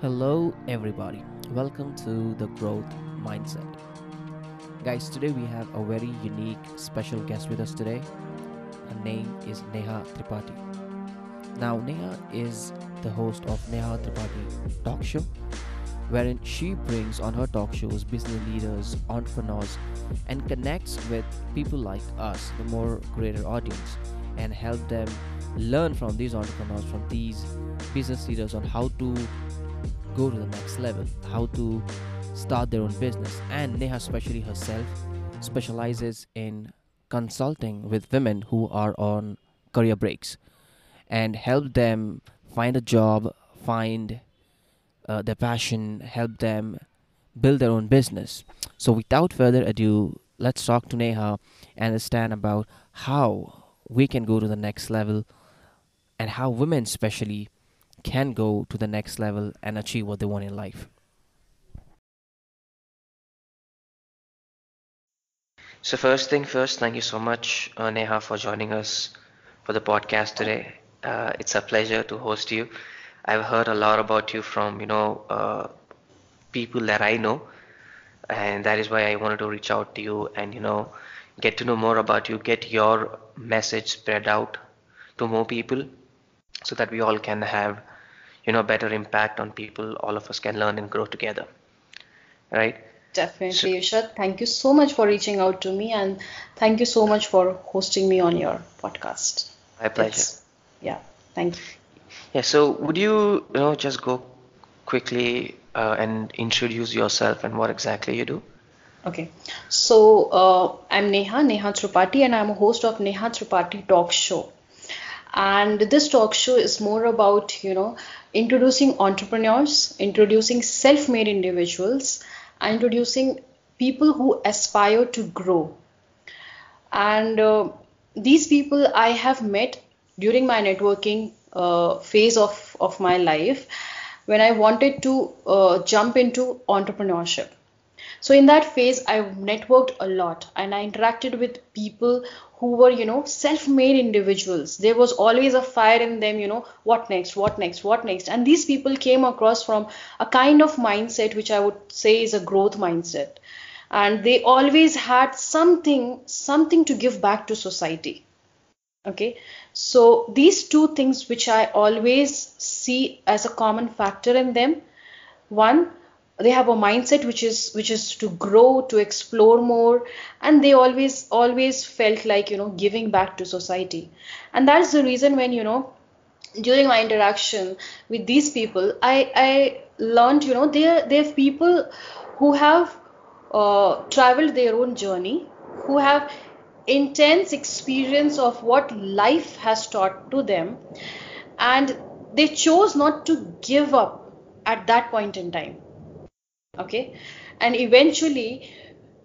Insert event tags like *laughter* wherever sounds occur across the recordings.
Hello, everybody. Welcome to the Growth Mindset. Guys, today we have a very unique, special guest with us today. Her name is Neha Tripathi. Now, Neha is the host of Neha Tripathi Talk Show, wherein she brings on her talk shows business leaders, entrepreneurs, and connects with people like us, the more greater audience, and help them learn from these entrepreneurs, from these business leaders on how to go to the next level, how to start their own business. And Neha, especially herself, specializes in consulting with women who are on career breaks and help them find a job, find uh, their passion, help them build their own business. So, without further ado, let's talk to Neha and understand about how we can go to the next level and how women, especially, can go to the next level and achieve what they want in life. So first thing first, thank you so much, uh, Neha, for joining us for the podcast today. Uh, it's a pleasure to host you. I've heard a lot about you from, you know, uh, people that I know, and that is why I wanted to reach out to you and, you know, get to know more about you, get your message spread out to more people so that we all can have, you know, better impact on people. All of us can learn and grow together, right? So, Definitely, Irshad. Thank you so much for reaching out to me and thank you so much for hosting me on your podcast. my pleasure. It's, yeah, thank you. Yeah, so would you, you know, just go quickly uh, and introduce yourself and what exactly you do? Okay, so uh, I'm Neha, Neha Tripathi, and I'm a host of Neha Tripathi Talk Show. And this talk show is more about, you know, introducing entrepreneurs, introducing self-made individuals, and introducing people who aspire to grow. And uh, these people I have met during my networking uh, phase of, of my life when I wanted to uh, jump into entrepreneurship. So in that phase, I networked a lot and I interacted with people who were, you know, self-made individuals. There was always a fire in them, you know, what next, what next, what next. And these people came across from a kind of mindset which I would say is a growth mindset. And they always had something, something to give back to society. Okay. So these two things which I always see as a common factor in them. One, they have a mindset which is which is to grow to explore more and they always always felt like you know giving back to society. And that's the reason when you know during my interaction with these people i i learned you know they're they're people who have uh, traveled their own journey who have intense experience of what life has taught to them and they chose not to give up at that point in time okay? And eventually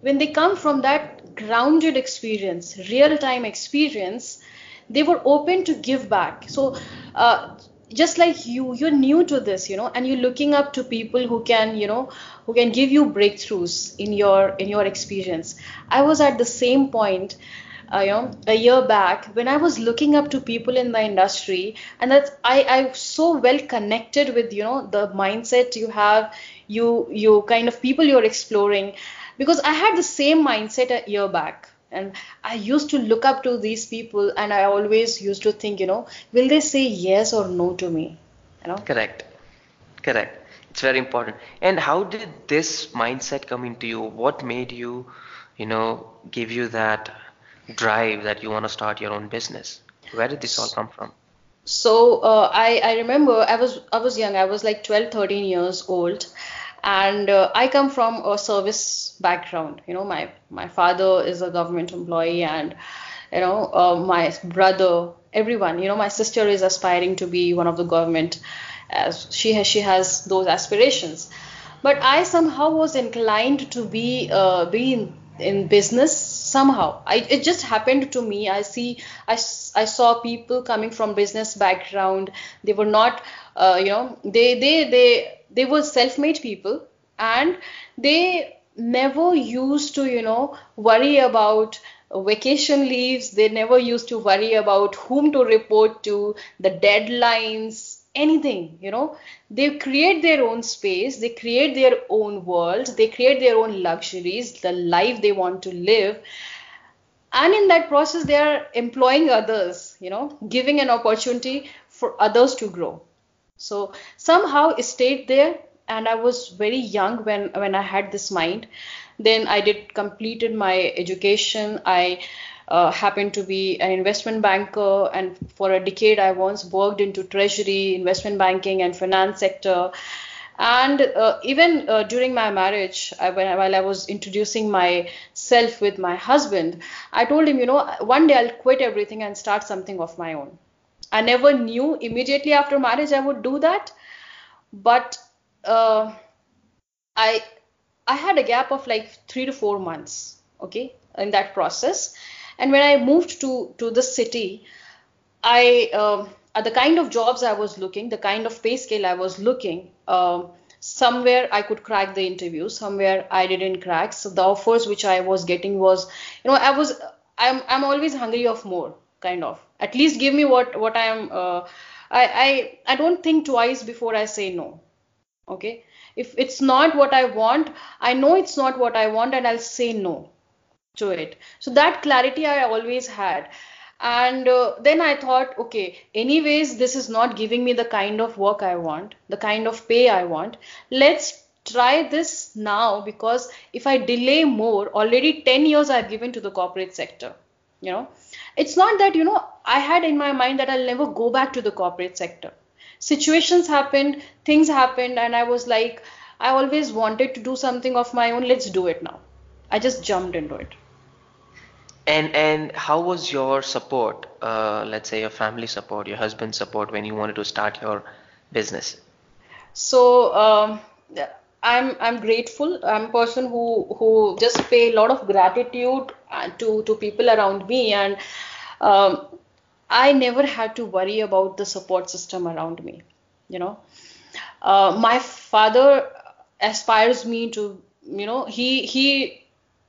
when they come from that grounded experience real time experience they were open to give back. So uh, just like you you're new to this you know and you're looking up to people who can you know who can give you breakthroughs in your in your experience. I was at the same point uh, you know a year back when i was looking up to people in the industry and that i i so well connected with you know the mindset you have you you kind of people you're exploring because i had the same mindset a year back and i used to look up to these people and i always used to think you know will they say yes or no to me you know Correct. Correct. It's very important. And how did this mindset come into you? What made you, you know, give you that drive that you want to start your own business? Where did this all come from? So uh, I I remember I was I was young. I was like 12, 13 years old, and uh, I come from a service background. You know, my my father is a government employee, and you know uh, my brother, everyone. You know, my sister is aspiring to be one of the government, as she has she has those aspirations. But I somehow was inclined to be uh, be in, in business somehow. I, it just happened to me. I see I, I saw people coming from business background. They were not uh, you know they they they they were self-made people and they never used to you know worry about vacation leaves. They never used to worry about whom to report to the deadlines anything you know. They create their own space they create their own world they create their own luxuries the life they want to live. And in that process they are employing others you know giving an opportunity for others to grow. So somehow stayed there and i was very young when when i had this mind. Then i did completed my education. I uh, happened to be an investment banker and for a decade i once worked into treasury investment banking and finance sector. And uh, even uh, during my marriage I, when, while i was introducing myself with my husband i told him you know one day i'll quit everything and start something of my own. I never knew immediately after marriage i would do that but uh, i i had a gap of like 3 to 4 months okay in that process and when I moved to to the city, I uh, the kind of jobs I was looking, the kind of pay scale I was looking, uh, somewhere I could crack the interview, somewhere I didn't crack. So the offers which I was getting was, you know, I was I'm I'm always hungry of more, kind of. At least give me what what I am. Uh, I I I don't think twice before I say no. Okay. If it's not what I want, I know it's not what I want, and I'll say no to it. So that clarity i always had. And uh, then i thought okay anyways this is not giving me the kind of work i want the kind of pay i want. Let's try this now because if i delay more already 10 years i've given to the corporate sector you know. It's not that you know i had in my mind that i'll never go back to the corporate sector. Situations happened things happened and i was like i always wanted to do something of my own. Let's do it now. I just jumped into it and and how was your support, uh, let's say your family support, your husband's support when you wanted to start your business? So um, I'm I'm grateful. I'm a person who who just pay a lot of gratitude uh, to to people around me, and um, I never had to worry about the support system around me. You know, uh, my father aspires me to you know he he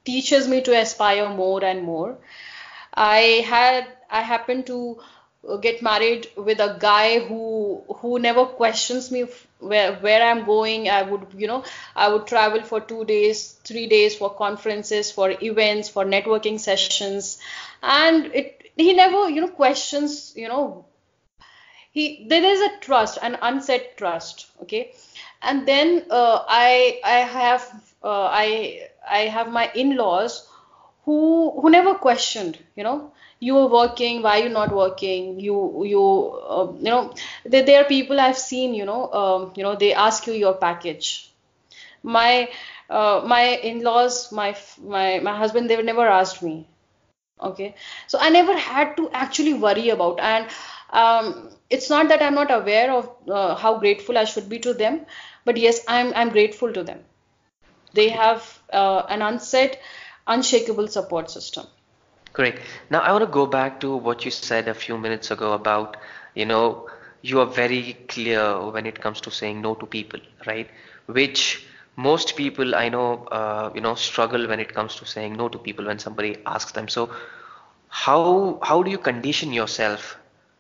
teaches me to aspire more and more. I had I happened to uh, get married with a guy who who never questions me where where I'm going. I would you know I would travel for two days, three days for conferences, for events, for networking sessions, and it he never you know questions you know he there is a trust an unset trust okay and then uh, i i have uh, i I have my in-laws who who never questioned, you know, you are working, why you not working? You you uh, you know, there, there are people I've seen, you know, um, you know, they ask you your package. My uh, my in-laws, my my my husband, they never asked me. Okay, so I never had to actually worry about, and um, it's not that I'm not aware of uh, how grateful I should be to them, but yes, I'm I'm grateful to them. They have uh, an unsaid, unshakable support system. Great. Now I want to go back to what you said a few minutes ago about, you know, you are very clear when it comes to saying no to people, right? Which most people I know, uh, you know, struggle when it comes to saying no to people when somebody asks them. So how how do you condition yourself,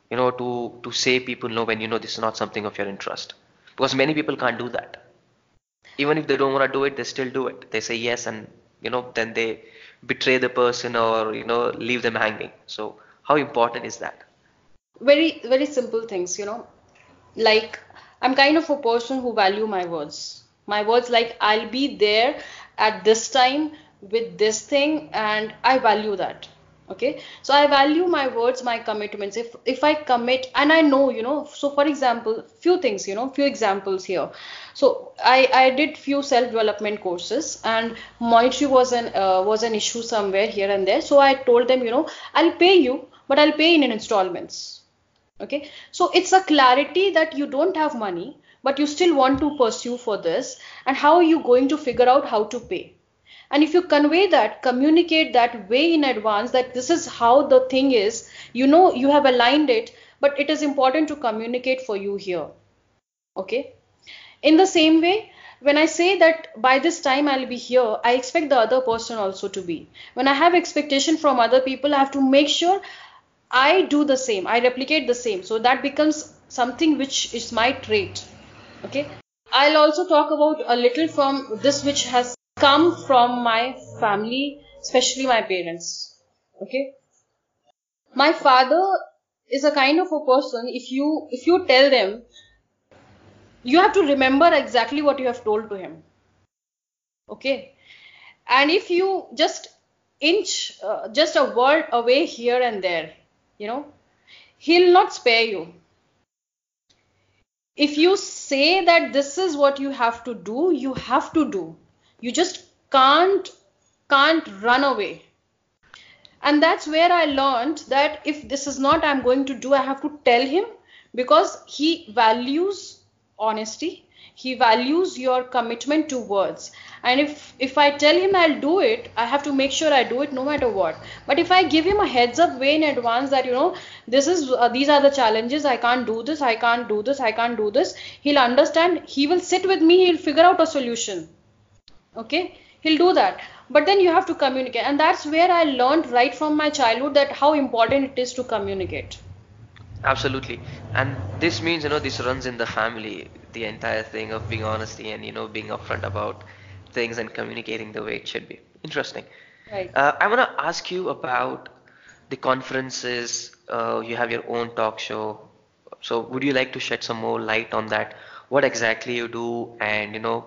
you know, to to say people no when you know this is not something of your interest? Because many people can't do that. Even if they don't want to do it they still do it. They say yes and you know then they betray the person or you know leave them hanging. So how important is that? Very very simple things you know. Like i'm kind of a person who value my words. My words like i'll be there at this time with this thing and i value that okay? So i value my words my commitments. If if i commit and i know you know so for example few things you know few examples here. So i i did few self development courses and monetary was an uh, was an issue somewhere here and there. So i told them you know i'll pay you but i'll pay in installments. Okay? So it's a clarity that you don't have money but you still want to pursue for this and how are you going to figure out how to pay and if you convey that, communicate that way in advance that this is how the thing is, you know, you have aligned it, but it is important to communicate for you here. Okay. In the same way, when I say that by this time I'll be here, I expect the other person also to be. When I have expectation from other people, I have to make sure I do the same, I replicate the same. So that becomes something which is my trait. Okay. I'll also talk about a little from this which has come from my family, especially my parents. Okay. My father is a kind of a person if you if you tell them you have to remember exactly what you have told to him okay and if you just inch uh, just a word away here and there you know he'll not spare you if you say that this is what you have to do you have to do you just can't can't run away. And that's where i learned that if this is not i'm going to do i have to tell him because he values honesty. He values your commitment to words. And if if i tell him i'll do it i have to make sure i do it no matter what. But if i give him a heads up way in advance that you know this is uh, these are the challenges i can't do this i can't do this i can't do this he'll understand he will sit with me he'll figure out a solution okay he'll do that but then you have to communicate and that's where i learned right from my childhood that how important it is to communicate Absolutely. And this means, you know, this runs in the family, the entire thing of being honesty and, you know, being upfront about things and communicating the way it should be. Interesting. right Uh, I want to ask you about the conferences. Uh, you have your own talk show. So would you like to shed some more light on that? What exactly you do and, you know,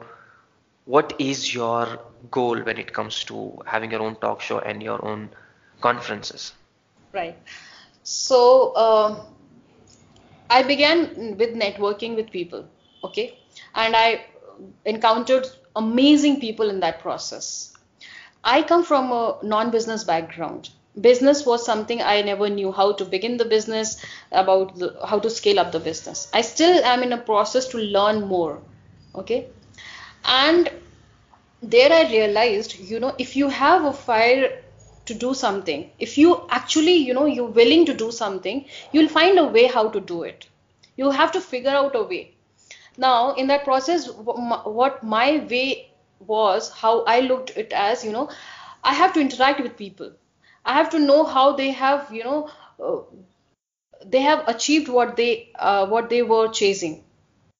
what is your goal when it comes to having your own talk show and your own conferences? right so um I began with networking with people, okay, and I encountered amazing people in that process. I come from a non business background. Business was something I never knew how to begin the business, about the, how to scale up the business. I still am in a process to learn more, okay, and there I realized, you know, if you have a fire to do something, if you actually, you know, you're willing to do something, you'll find a way how to do it. You have to figure out a way. Now, in that process, what my way was, how I looked it as, you know, I have to interact with people. I have to know how they have, you know, uh, they have achieved what they uh, what they were chasing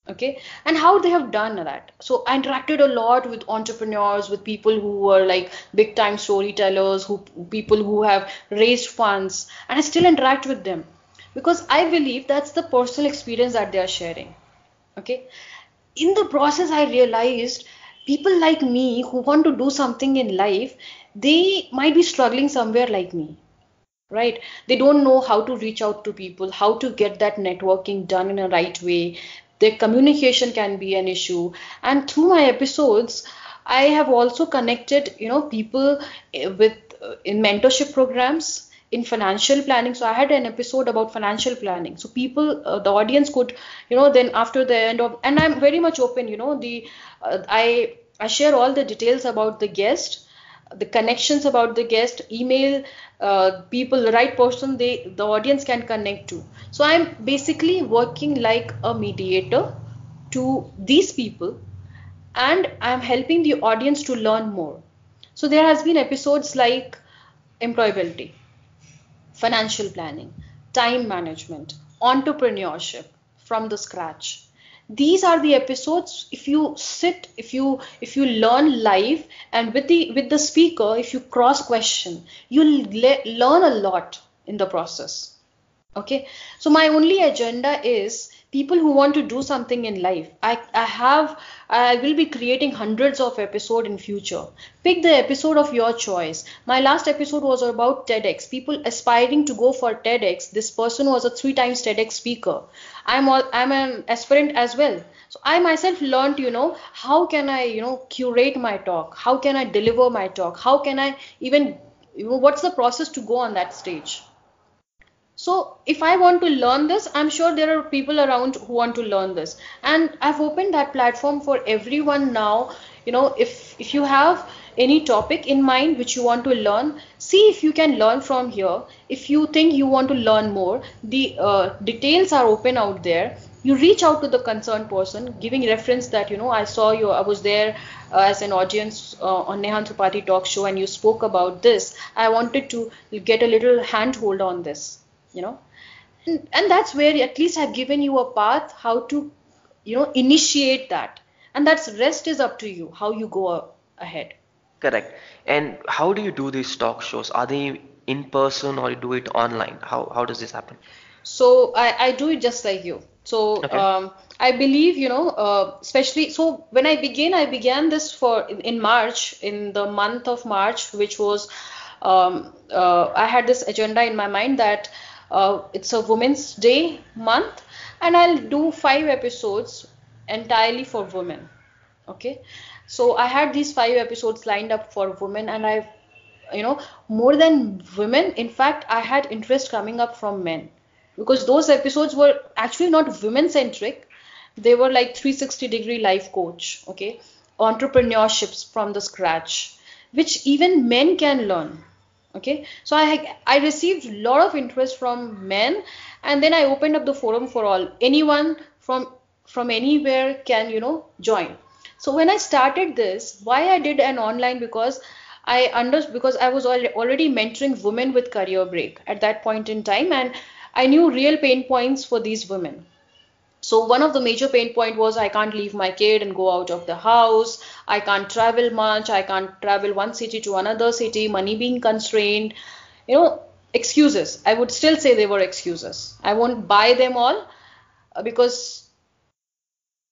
okay? And how they have done that. So i interacted a lot with entrepreneurs with people who were like big time storytellers who people who have raised funds. And i still interact with them. Because i believe that's the personal experience that they are sharing okay? In the process i realized people like me who want to do something in life they might be struggling somewhere like me right? They don't know how to reach out to people how to get that networking done in a right way their communication can be an issue. And through my episodes i have also connected you know people eh, with uh, in mentorship programs in financial planning. So i had an episode about financial planning. So people uh, the audience could you know then after the end of and i'm very much open you know the uh, i i share all the details about the guest the connections about the guest email uh, people the right person they the audience can connect to. So i'm basically working like a mediator to these people and i'm helping the audience to learn more. So there has been episodes like employability financial planning time management entrepreneurship from the scratch these are the episodes if you sit if you if you learn live and with the with the speaker if you cross question you'll le- learn a lot in the process. Okay? So my only agenda is people who want to do something in life. I i have i will be creating hundreds of episode in future. Pick the episode of your choice. My last episode was about tedx. People aspiring to go for tedx. This person was a three times tedx speaker i'm all, i'm an aspirant as well so i myself learned you know how can i you know curate my talk how can i deliver my talk how can i even you know what's the process to go on that stage so if I want to learn this, I'm sure there are people around who want to learn this. And I've opened that platform for everyone now. You know, if if you have any topic in mind which you want to learn, see if you can learn from here. If you think you want to learn more, the uh, details are open out there. You reach out to the concerned person, giving reference that you know I saw you, I was there uh, as an audience uh, on Neha Tripathi talk show, and you spoke about this. I wanted to get a little handhold on this you know and, and that's where at least I've given you a path how to, you know, initiate that. And that's rest is up to you, how you go ahead. Correct. And how do you do these talk shows? Are they in person or you do it online? How how does this happen? So I, I do it just like you. So Okay. um, I believe, you know, uh, especially so when I began, I began this for in, in March, in the month of March, which was um, uh, I had this agenda in my mind that uh, it's a Women's Day month, and I'll do five episodes entirely for women. Okay, so I had these five episodes lined up for women, and I, you know, more than women, in fact, I had interest coming up from men. Because those episodes were actually not women centric they were like 360 degree life coach okay? Entrepreneurships from the scratch which even men can learn okay? So i i received a lot of interest from men and then i opened up the forum for all. Anyone from from anywhere can you know join so when i started this why i did an online because i understood because i was already mentoring women with career break at that point in time and i knew real pain points for these women so one of the major pain point was I can't leave my kid and go out of the house. I can't travel much. I can't travel one city to another city. Money being constrained. You know, excuses. I would still say they were excuses. I won't buy them all uh, because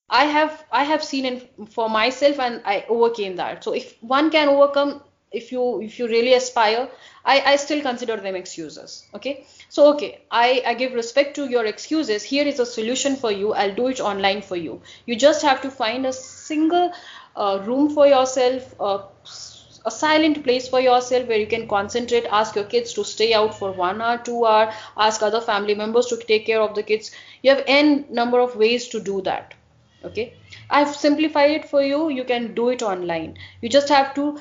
I have I have seen it for myself and I overcame that. So if one can overcome, if you if you really aspire, I I still consider them excuses. Okay. So okay, I I give respect to your excuses. Here is a solution for you. I'll do it online for you. You just have to find a single uh, room for yourself. Uh, a silent place for yourself where you can concentrate ask your kids to stay out for one hour two hour ask other family members to take care of the kids you have n number of ways to do that okay? I've simplified it for you. You can do it online. You just have to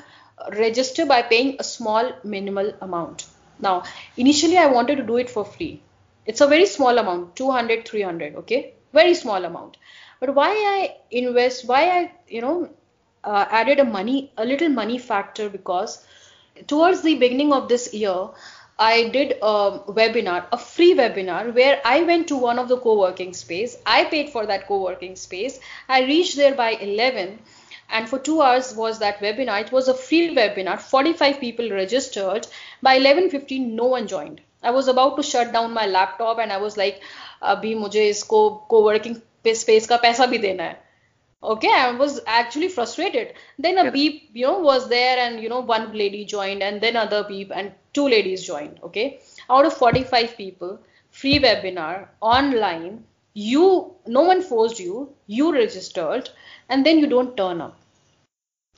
register by paying a small minimal amount. Now initially i wanted to do it for free. It's a very small amount 200 300 okay? Very small amount. But why i invest why i you know uh, added a money a little money factor because towards the beginning of this year I did a webinar, a free webinar where I went to one of the co-working space. I paid for that co-working space. I reached there by 11 and for 2 hours was that webinar. It was a free webinar. 45 people registered. By 11:15 no one joined. I was about to shut down my laptop and I was like अभी मुझे इसको co-working space का पैसा भी देना है okay i was actually frustrated. Then a Correct. beep you know was there and you know one lady joined and then other beep and two ladies joined okay? Out of 45 people free webinar online you no one forced you you registered and then you don't turn up.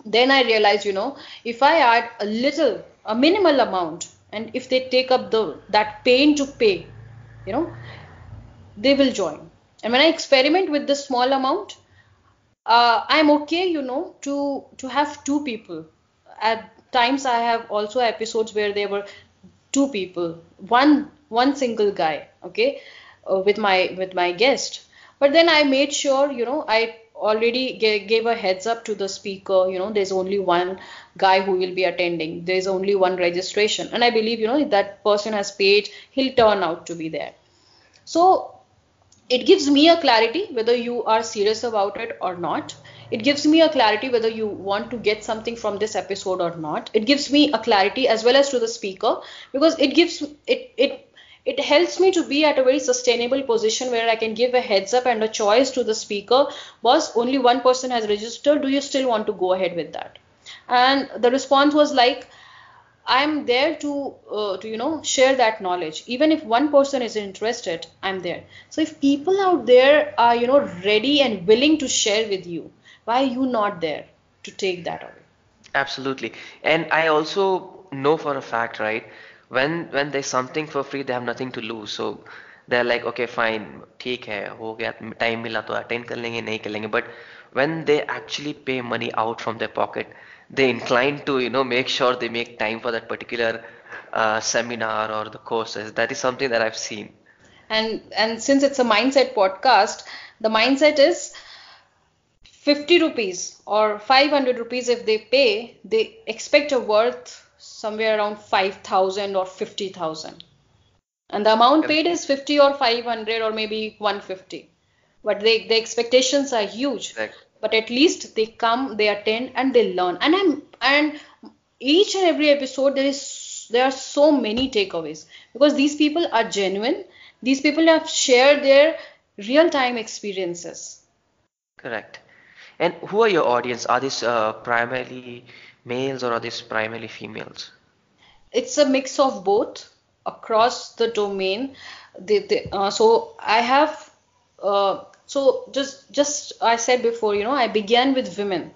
Then i realized you know if i add a little a minimal amount and if they take up the that pain to pay you know they will join. And when i experiment with this small amount uh, i'm okay you know to to have two people. At times i have also episodes where there were two people one one single guy okay uh, with my with my guest. But then i made sure you know i already ga- gave a heads up to the speaker you know there's only one guy who will be attending. There's only one registration. And i believe you know that person has paid he'll turn out to be there. So it gives me a clarity whether you are serious about it or not. It gives me a clarity whether you want to get something from this episode or not. It gives me a clarity as well as to the speaker because it gives it it it helps me to be at a very sustainable position where I can give a heads up and a choice to the speaker. Boss only one person has registered. Do you still want to go ahead with that? And the response was like I'm there to, uh, to you know share that knowledge. Even if one person is interested, I'm there. So if people out there are you know ready and willing to share with you, why are you not there to take that away? Absolutely. And I also know for a fact, right? When when there's something for free, they have nothing to lose. So they're like, okay, fine, ठीक है, हो गया, time मिला तो attend कर लेंगे, नहीं कर लेंगे. But when they actually pay money out from their pocket, they incline to, you know, make sure they make time for that particular uh, seminar or the courses. That is something that I've seen. And and since it's a mindset podcast, the mindset is 50 rupees or 500 rupees if they pay, they expect a worth somewhere around 5,000 or 50,000. and the amount paid is 50 or 500 or maybe 150 but they, the expectations are huge Exactly. but at least they come they attend and they learn and i'm and each and every episode there is there are so many takeaways because these people are genuine these people have shared their real time experiences Correct. And who are your audience? Are these uh, primarily males or are these primarily females? it's a mix of both across the domain they, they, uh, so i have uh, so just just i said before you know i began with women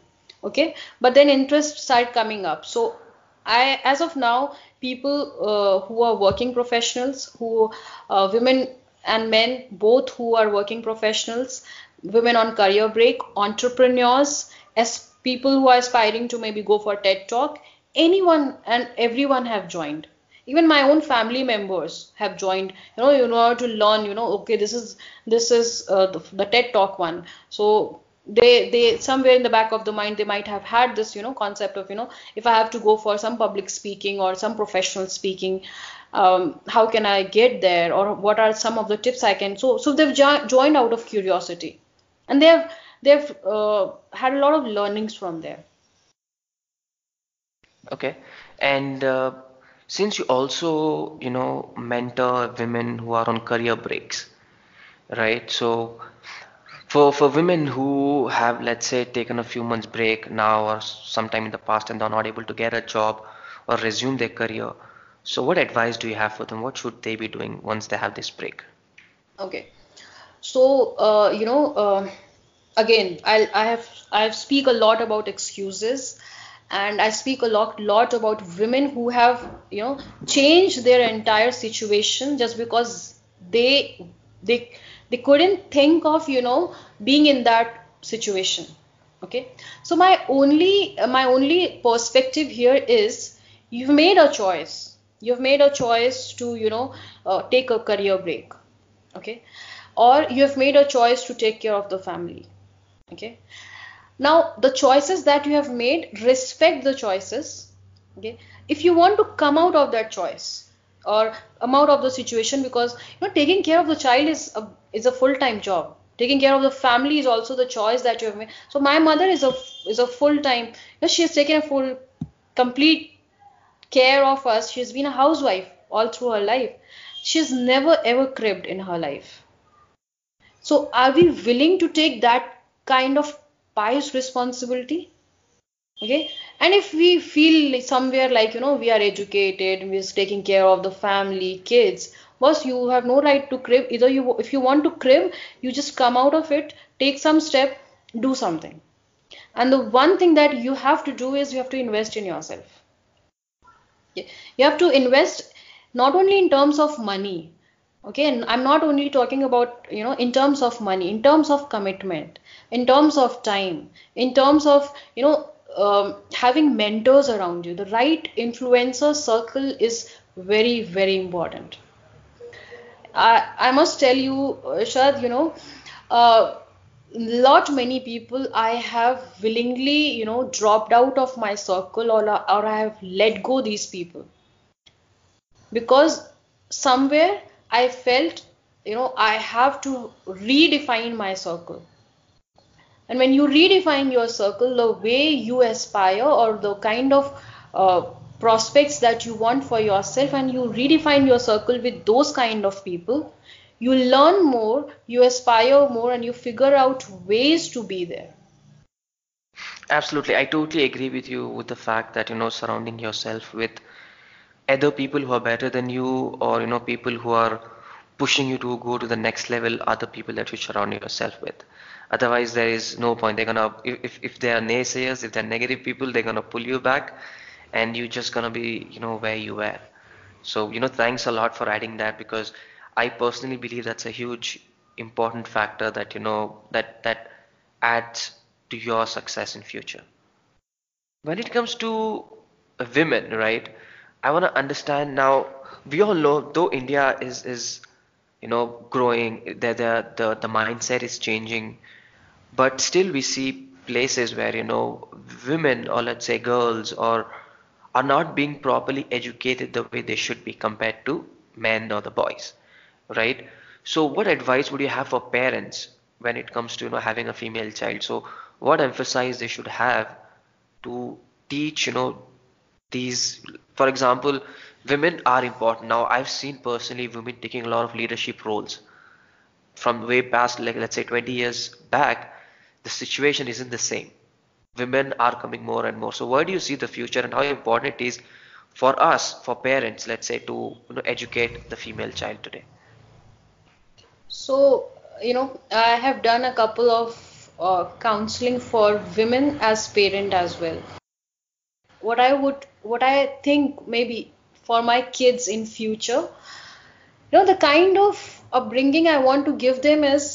okay? But then interest started coming up. So i as of now people uh, who are working professionals who uh, women and men both who are working professionals women on career break entrepreneurs as people who are aspiring to maybe go for ted talk anyone and everyone have joined even my own family members have joined. You know you know to learn you know okay this is this is uh, the, the ted talk one. So they they somewhere in the back of the mind they might have had this you know concept of you know if i have to go for some public speaking or some professional speaking um, how can i get there? Or what are some of the tips i can so so they've jo- joined out of curiosity. And they've they've uh, had a lot of learnings from there. Okay. And uh, since you also, you know, mentor women who are on career breaks, right? So for for women who have, let's say, taken a few months break now or sometime in the past and they're not able to get a job or resume their career, so what advice do you have for them? What should they be doing once they have this break? Okay. So, uh, you know, uh, again, I'll, I have i have speak a lot about excuses, and I speak a lot lot about women who have you know changed their entire situation just because they they they couldn't think of you know being in that situation. Okay. So my only my only perspective here is you've made a choice. You've made a choice to you know uh, take a career break okay or you have made a choice to take care of the family okay now the choices that you have made respect the choices okay? If you want to come out of that choice or come out of the situation because you know taking care of the child is a is a full time job. Taking care of the family is also the choice that you have made. So my mother is a is a full time you know, she has taken a full complete care of us. She's been a housewife all through her life. She's never ever cribbed in her life. So are we willing to take that kind of pious responsibility okay? And if we feel somewhere like you know we are educated we're taking care of the family kids boss you have no right to crib either you if you want to crib you just come out of it take some step do something. And the one thing that you have to do is you have to invest in yourself. You have to invest not only in terms of money okay and i'm not only talking about you know in terms of money in terms of commitment in terms of time in terms of you know um, having mentors around you. The right influencer circle is very very important. I i must tell you shad you know uh, lot many people i have willingly you know dropped out of my circle or, or i have let go these people. Because somewhere I felt, you know, I have to redefine my circle. And when you redefine your circle, the way you aspire or the kind of uh, prospects that you want for yourself, and you redefine your circle with those kind of people, you learn more, you aspire more, and you figure out ways to be there. Absolutely. I totally agree with you with the fact that, you know, surrounding yourself with either people who are better than you or, you know, people who are pushing you to go to the next level are the people that you surround yourself with. Otherwise, there is no point. They're gonna, if, if they are naysayers, if they're negative people, they're gonna pull you back and you're just gonna be, you know, where you were. So, you know, thanks a lot for adding that because I personally believe that's a huge important factor that, you know, that, that adds to your success in future. When it comes to women, right? I want to understand now. We all know, though India is is you know growing, the the the, the mindset is changing, but still we see places where you know women or let's say girls or are not being properly educated the way they should be compared to men or the boys, right? So what advice would you have for parents when it comes to you know having a female child? So what emphasis they should have to teach you know these for example women are important. Now i've seen personally women taking a lot of leadership roles. From way past like let's say 20 years back the situation isn't the same. Women are coming more and more. So where do you see the future and how important it is for us for parents let's say to you know, educate the female child today? So you know i have done a couple of uh, counseling for women as parent as well what i would what i think maybe for my kids in future you know the kind of upbringing i want to give them is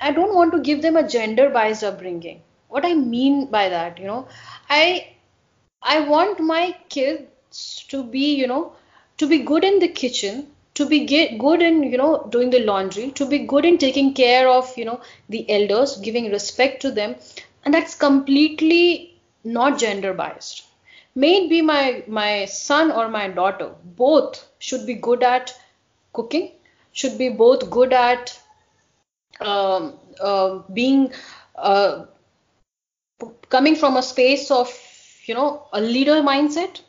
i don't want to give them a gender biased upbringing. What i mean by that you know i i want my kids to be you know to be good in the kitchen to be good in you know doing the laundry to be good in taking care of you know the elders giving respect to them and that's completely not gender biased may it be my my son or my daughter. Both should be good at cooking should be both good at um, uh, being uh, coming from a space of you know a leader mindset.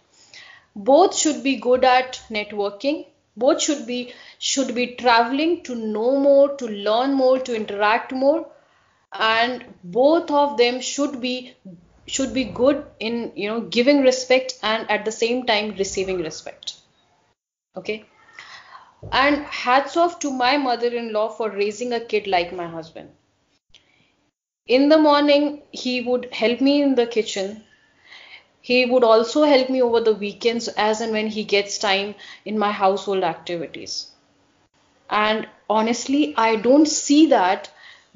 Both should be good at networking. Both should be should be traveling to know more to learn more to interact more. And both of them should be should be good in you know giving respect and at the same time receiving respect. Okay? And hats off to my mother-in-law for raising a kid like my husband. In the morning he would help me in the kitchen. He would also help me over the weekends as and when he gets time in my household activities. And honestly, I don't see that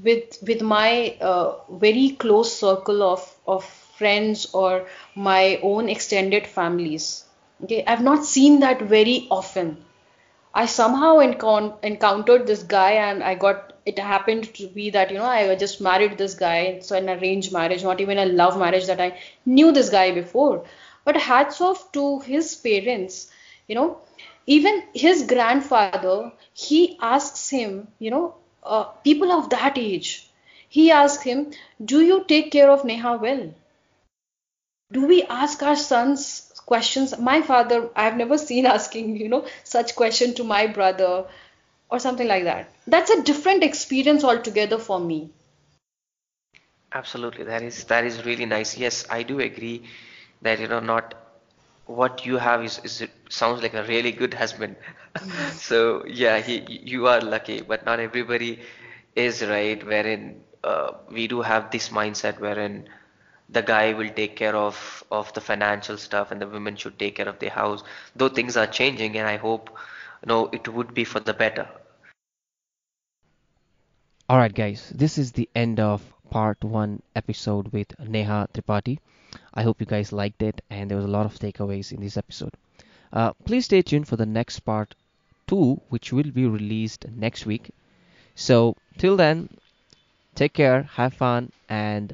with with my uh, very close circle of of friends or my own extended families. Okay, I've not seen that very often. I somehow encountered this guy and I got it happened to be that you know I just married this guy, so an arranged marriage, not even a love marriage that I knew this guy before. But hats off to his parents, you know, even his grandfather, he asks him, you know, uh, people of that age, he asks him, Do you take care of Neha well? Do we ask our sons questions? My father, I've never seen asking, you know, such question to my brother or something like that. That's a different experience altogether for me. Absolutely, that is that is really nice. Yes, I do agree that you know not what you have is, is sounds like a really good husband. *laughs* so yeah, he you are lucky, but not everybody is right. Wherein uh, we do have this mindset wherein the guy will take care of of the financial stuff and the women should take care of the house. Though things are changing, and I hope you know it would be for the better. Alright, guys, this is the end of part one episode with Neha Tripathi. I hope you guys liked it and there was a lot of takeaways in this episode. Uh, please stay tuned for the next part two, which will be released next week. So, till then, take care, have fun, and